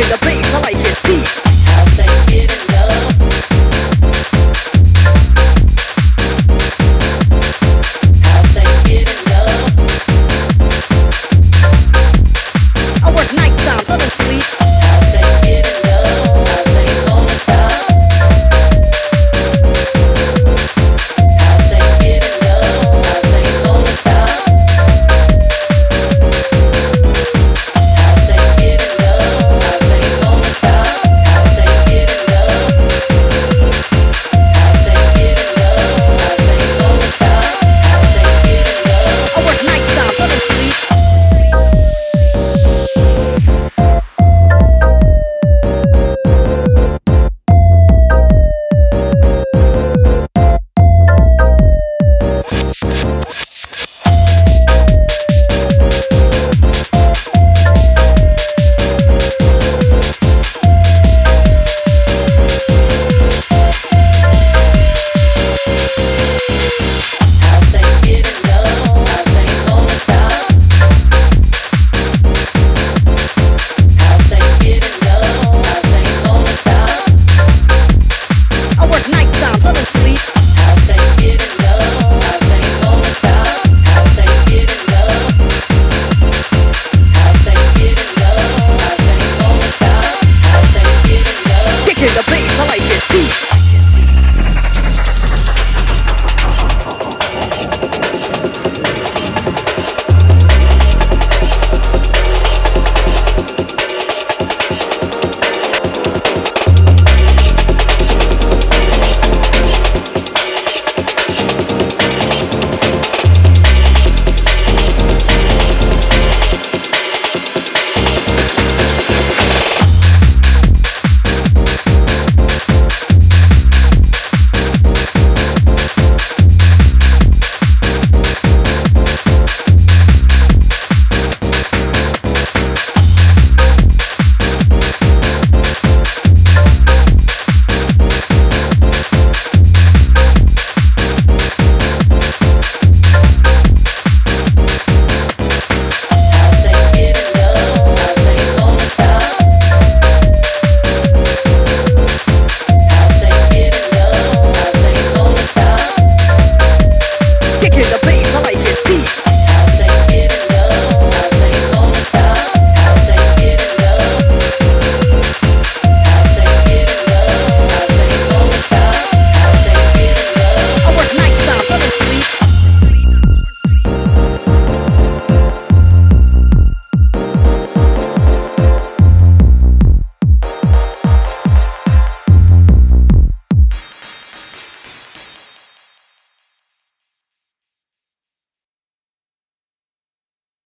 kill a beat